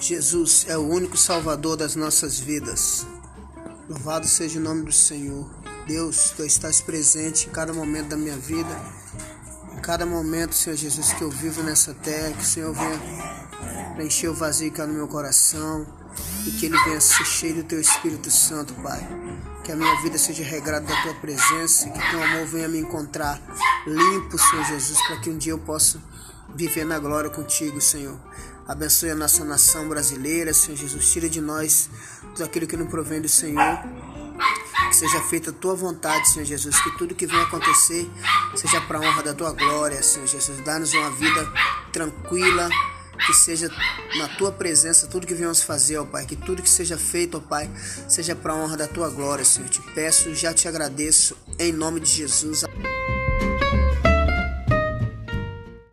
Jesus é o único Salvador das nossas vidas. Louvado seja o nome do Senhor. Deus, tu estás presente em cada momento da minha vida, em cada momento, Senhor Jesus, que eu vivo nessa terra, que o Senhor venha preencher o vazio que há no meu coração e que ele venha ser cheio do teu Espírito Santo, Pai. Que a minha vida seja regrada da tua presença e que teu amor venha me encontrar limpo, Senhor Jesus, para que um dia eu possa viver na glória contigo, Senhor. Abençoe a nossa nação brasileira, Senhor Jesus. Tira de nós tudo aquilo que não provém do Senhor. Que seja feita a tua vontade, Senhor Jesus. Que tudo que venha acontecer seja para a honra da tua glória, Senhor Jesus. Dá-nos uma vida tranquila. Que seja na tua presença tudo que venhamos fazer, ó Pai. Que tudo que seja feito, ó Pai, seja para a honra da tua glória, Senhor. Te peço, já te agradeço. Em nome de Jesus.